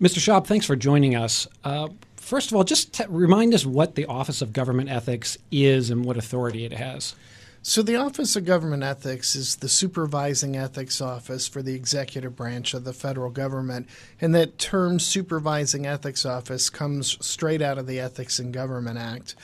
Mr. Shaub, thanks for joining us. Uh, first of all, just t- remind us what the Office of Government Ethics is and what authority it has. So, the Office of Government Ethics is the supervising ethics office for the executive branch of the federal government. And that term supervising ethics office comes straight out of the Ethics in Government Act.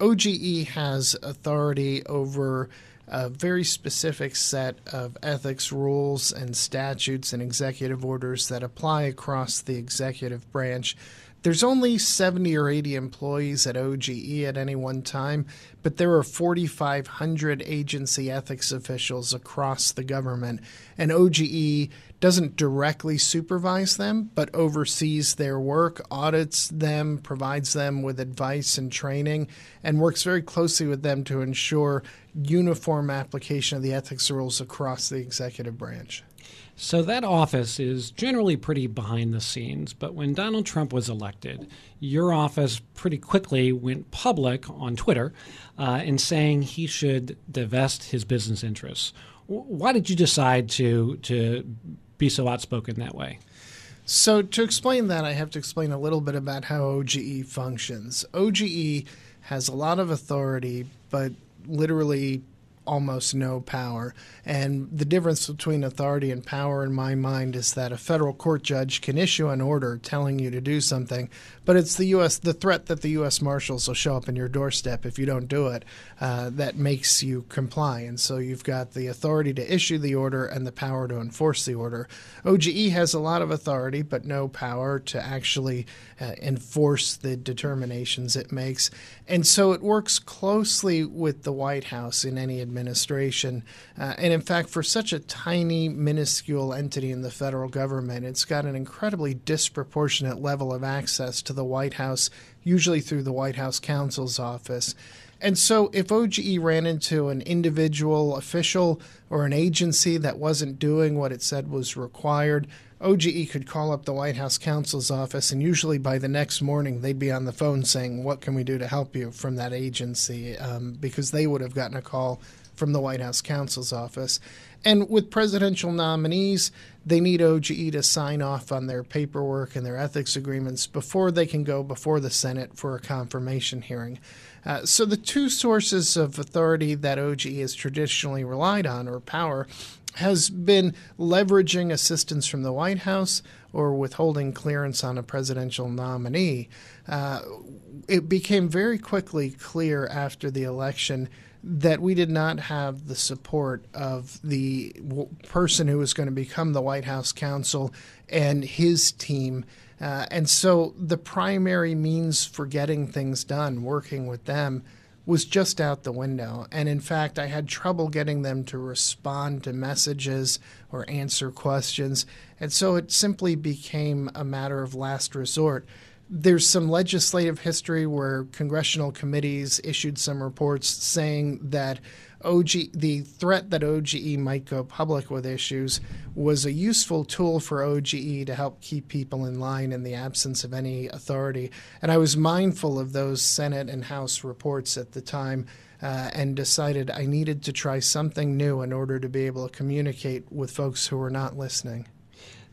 OGE has authority over a very specific set of ethics rules and statutes and executive orders that apply across the executive branch. There's only 70 or 80 employees at OGE at any one time, but there are 4,500 agency ethics officials across the government. And OGE doesn't directly supervise them, but oversees their work, audits them, provides them with advice and training, and works very closely with them to ensure uniform application of the ethics rules across the executive branch. So that office is generally pretty behind the scenes, but when Donald Trump was elected, your office pretty quickly went public on Twitter uh, in saying he should divest his business interests. Why did you decide to to be so outspoken that way? So to explain that, I have to explain a little bit about how OGE functions. OGE has a lot of authority, but literally almost no power. And the difference between authority and power, in my mind, is that a federal court judge can issue an order telling you to do something, but it's the U.S. the threat that the U.S. Marshals will show up in your doorstep if you don't do it uh, that makes you comply. And so you've got the authority to issue the order and the power to enforce the order. OGE has a lot of authority, but no power to actually uh, enforce the determinations it makes. And so it works closely with the White House in any administration. Uh, and in fact, for such a tiny, minuscule entity in the federal government, it's got an incredibly disproportionate level of access to the White House, usually through the White House counsel's office. And so, if OGE ran into an individual official or an agency that wasn't doing what it said was required, OGE could call up the White House counsel's office, and usually by the next morning, they'd be on the phone saying, What can we do to help you from that agency? Um, because they would have gotten a call from the White House counsel's office. And with presidential nominees, they need OGE to sign off on their paperwork and their ethics agreements before they can go before the Senate for a confirmation hearing. Uh, so the two sources of authority that OGE has traditionally relied on, or power, has been leveraging assistance from the White House or withholding clearance on a presidential nominee. Uh, it became very quickly clear after the election that we did not have the support of the person who was going to become the White House counsel and his team. Uh, and so the primary means for getting things done, working with them, was just out the window. And in fact, I had trouble getting them to respond to messages or answer questions. And so it simply became a matter of last resort. There's some legislative history where congressional committees issued some reports saying that OG, the threat that OGE might go public with issues was a useful tool for OGE to help keep people in line in the absence of any authority. And I was mindful of those Senate and House reports at the time uh, and decided I needed to try something new in order to be able to communicate with folks who were not listening.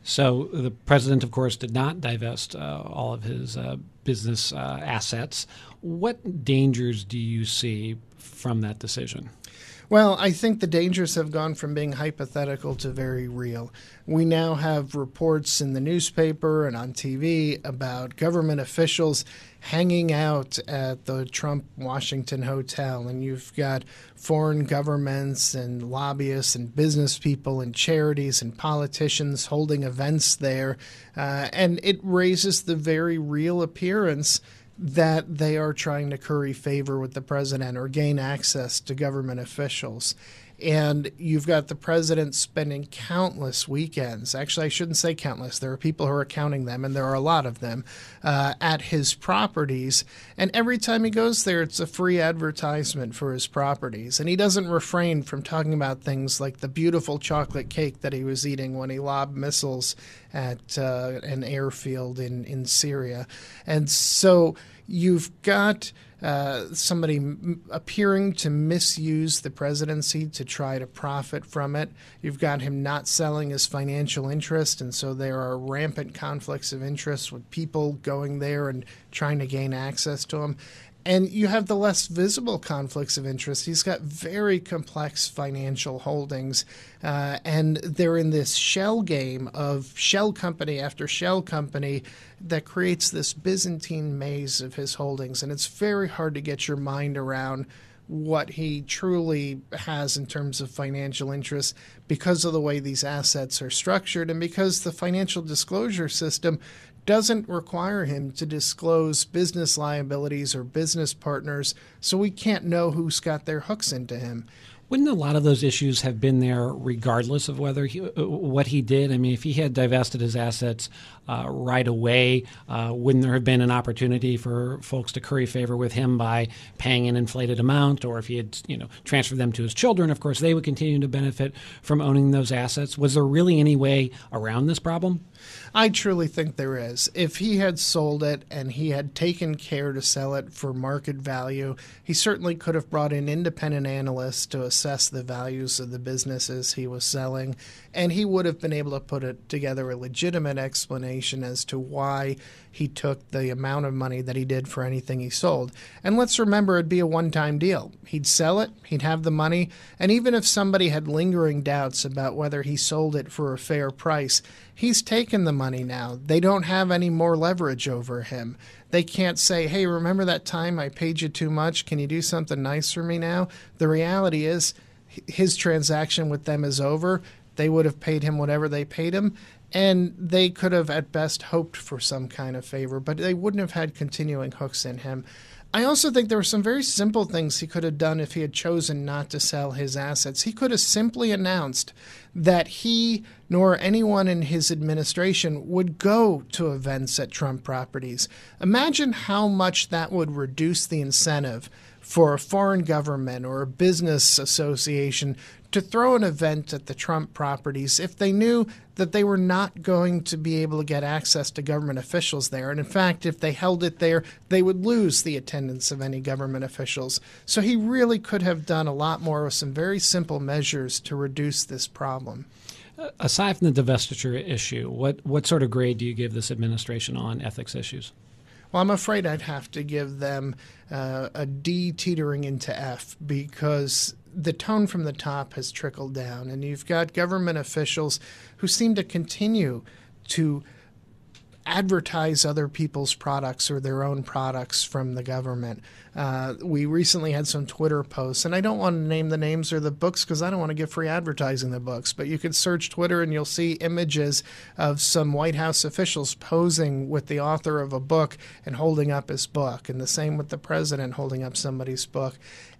So the president, of course, did not divest uh, all of his uh, business uh, assets. What dangers do you see from that decision? Well, I think the dangers have gone from being hypothetical to very real. We now have reports in the newspaper and on TV about government officials hanging out at the Trump Washington Hotel, and you've got foreign governments and lobbyists and business people and charities and politicians holding events there. Uh, and it raises the very real appearance that they are trying to curry favor with the president or gain access to government officials. And you've got the president spending countless weekends. Actually, I shouldn't say countless. There are people who are counting them, and there are a lot of them uh, at his properties. And every time he goes there, it's a free advertisement for his properties. And he doesn't refrain from talking about things like the beautiful chocolate cake that he was eating when he lobbed missiles at uh, an airfield in, in Syria. And so you've got uh, somebody m- appearing to misuse the presidency to try to profit from it. You've got him not selling his financial interest, and so there are rampant conflicts of interest with people going there and trying to gain access to him. And you have the less visible conflicts of interest. He's got very complex financial holdings, uh, and they're in this shell game of shell company after shell company that creates this Byzantine maze of his holdings. And it's very hard to get your mind around what he truly has in terms of financial interests because of the way these assets are structured and because the financial disclosure system doesn't require him to disclose business liabilities or business partners, so we can't know who's got their hooks into him. Wouldn't a lot of those issues have been there regardless of whether he, uh, what he did? I mean, if he had divested his assets uh, right away, uh, wouldn't there have been an opportunity for folks to curry favor with him by paying an inflated amount, or if he had, you know, transferred them to his children? Of course, they would continue to benefit from owning those assets. Was there really any way around this problem? I truly think there is. If he had sold it and he had taken care to sell it for market value, he certainly could have brought in independent analysts to assess the values of the businesses he was selling, and he would have been able to put together a legitimate explanation as to why he took the amount of money that he did for anything he sold. And let's remember it'd be a one time deal. He'd sell it, he'd have the money, and even if somebody had lingering doubts about whether he sold it for a fair price, he's taken the money now. They don't have any more leverage over him. They can't say, hey, remember that time I paid you too much? Can you do something nice for me now? The reality is, his transaction with them is over. They would have paid him whatever they paid him, and they could have at best hoped for some kind of favor, but they wouldn't have had continuing hooks in him. I also think there were some very simple things he could have done if he had chosen not to sell his assets. He could have simply announced that he nor anyone in his administration would go to events at Trump properties. Imagine how much that would reduce the incentive for a foreign government or a business association to throw an event at the Trump properties if they knew that they were not going to be able to get access to government officials there. And in fact, if they held it there, they would lose the attendance of any government officials. So he really could have done a lot more with some very simple measures to reduce this problem. Aside from the divestiture issue, what, what sort of grade do you give this administration on ethics issues? Well, I'm afraid I'd have to give them uh, a D teetering into F because the tone from the top has trickled down, and you've got government officials who seem to continue to advertise other people's products or their own products from the government. Uh, we recently had some Twitter posts, and I don't want to name the names or the books because I don't want to get free advertising the books. But you could search Twitter and you'll see images of some White House officials posing with the author of a book and holding up his book, and the same with the president holding up somebody's book.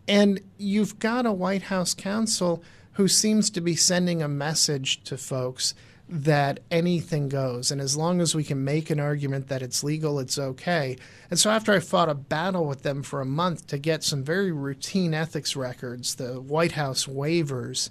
And you've got a White House counsel who seems to be sending a message to folks that anything goes. And as long as we can make an argument that it's legal, it's okay. And so after I fought a battle with them for a month to get some very routine ethics records, the White House waivers,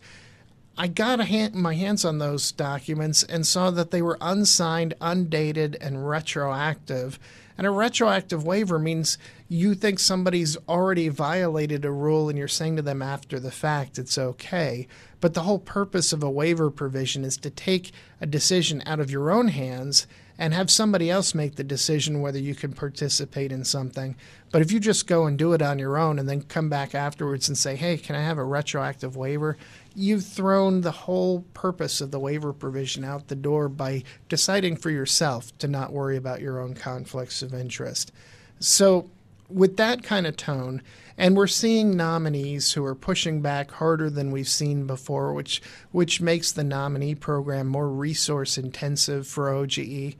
I got hand, my hands on those documents and saw that they were unsigned, undated, and retroactive. And a retroactive waiver means you think somebody's already violated a rule and you're saying to them after the fact it's okay. But the whole purpose of a waiver provision is to take a decision out of your own hands and have somebody else make the decision whether you can participate in something. But if you just go and do it on your own and then come back afterwards and say, hey, can I have a retroactive waiver? You've thrown the whole purpose of the waiver provision out the door by deciding for yourself to not worry about your own conflicts of interest. So, with that kind of tone, and we're seeing nominees who are pushing back harder than we've seen before, which which makes the nominee program more resource intensive for OGE.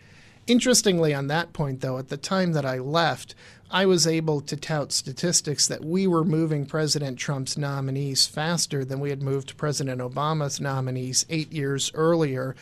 Interestingly, on that point, though, at the time that I left, I was able to tout statistics that we were moving President Trump's nominees faster than we had moved President Obama's nominees eight years earlier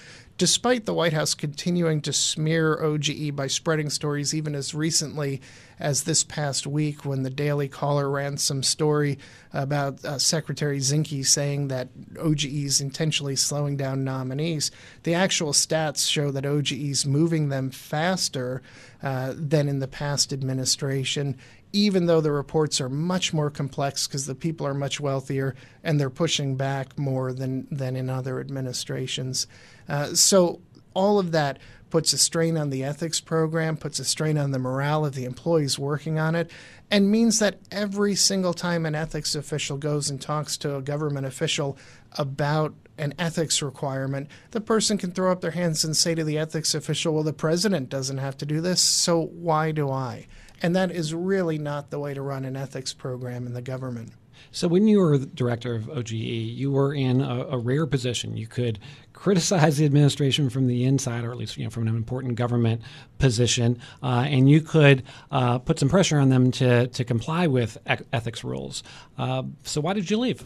despite the White House continuing to smear OGE by spreading stories even as recently as this past week when the Daily Caller ran some story about uh, Secretary Zinke saying that OGE is intentionally slowing down nominees. The actual stats show that OGE is moving them faster uh, than in the past administration even though the reports are much more complex because the people are much wealthier and they're pushing back more than, than in other administrations. Uh, so, all of that puts a strain on the ethics program, puts a strain on the morale of the employees working on it, and means that every single time an ethics official goes and talks to a government official about an ethics requirement, the person can throw up their hands and say to the ethics official, Well, the president doesn't have to do this, so why do I? And that is really not the way to run an ethics program in the government. So, when you were director of OGE, you were in a, a, rare position. You could criticize the administration from the inside, or at least you know, from an important government position, uh, and you could uh, put some pressure on them to, to comply with ethics rules. Uh, so, why did you leave?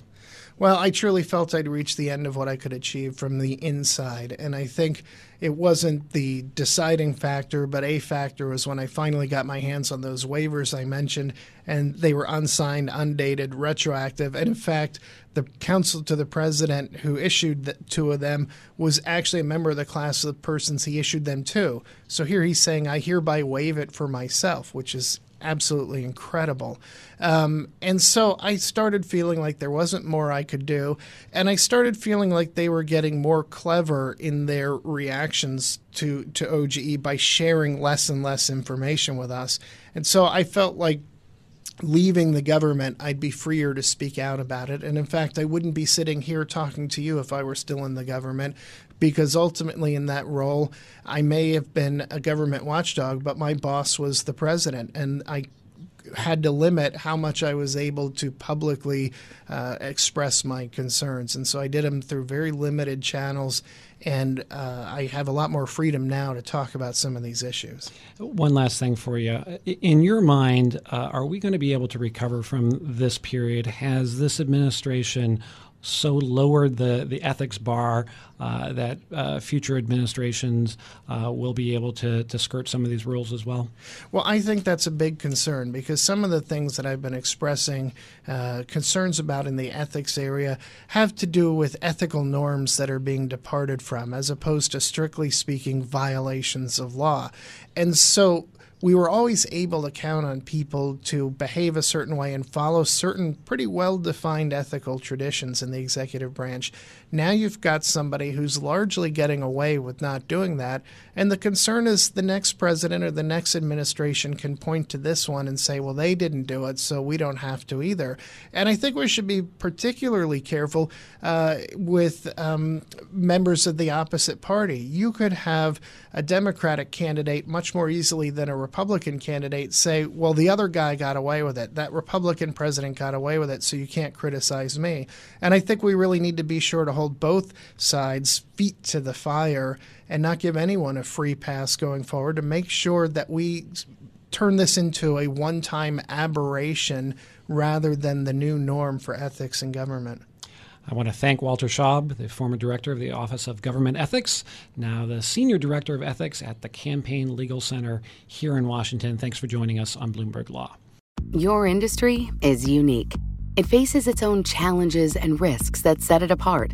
Well, I truly felt I'd reached the end of what I could achieve from the inside. And I think it wasn't the deciding factor, but a factor was when I finally got my hands on those waivers I mentioned, and they were unsigned, undated, retroactive. And in fact, the counsel to the president who issued the two of them was actually a member of the class of persons he issued them to. So here he's saying, I hereby waive it for myself, which is absolutely incredible. Um, and so I started feeling like there wasn't more I could do. And I started feeling like they were getting more clever in their reactions to, to OGE by sharing less and less information with us. And so I felt like leaving the government, I'd be freer to speak out about it. And in fact, I wouldn't be sitting here talking to you if I were still in the government, because ultimately, in that role, I may have been a government watchdog, but my boss was the president. And I had to limit how much I was able to publicly uh, express my concerns. And so I did them through very limited channels. And uh, I have a lot more freedom now to talk about some of these issues. One last thing for you. In your mind, uh, are we going to be able to recover from this period? Has this administration so lowered the, the ethics bar uh, that uh, future administrations uh, will be able to, to skirt some of these rules as well? Well, I think that's a big concern because some of the things that I've been expressing uh, concerns about in the ethics area have to do with ethical norms that are being departed from, as opposed to strictly speaking violations of law. And so we were always able to count on people to behave a certain way and follow certain pretty well defined ethical traditions in the executive branch. Now you've got somebody who's largely getting away with not doing that. And the concern is the next president or the next administration can point to this one and say, well, they didn't do it, so we don't have to either. And I think we should be particularly careful uh, with um, members of the opposite party. You could have a Democratic candidate much more easily than a Republican candidate say, well, the other guy got away with it. That Republican president got away with it, so you can't criticize me. And I think we really need to be sure to hold both sides feet to the fire and not give anyone a free pass going forward to make sure that we turn this into a one time aberration rather than the new norm for ethics in government. I want to thank Walter Shaub, the former director of the Office of Government Ethics, now the senior director of ethics at the Campaign Legal Center here in Washington. Thanks for joining us on Bloomberg Law. Your industry is unique. It faces its own challenges and risks that set it apart.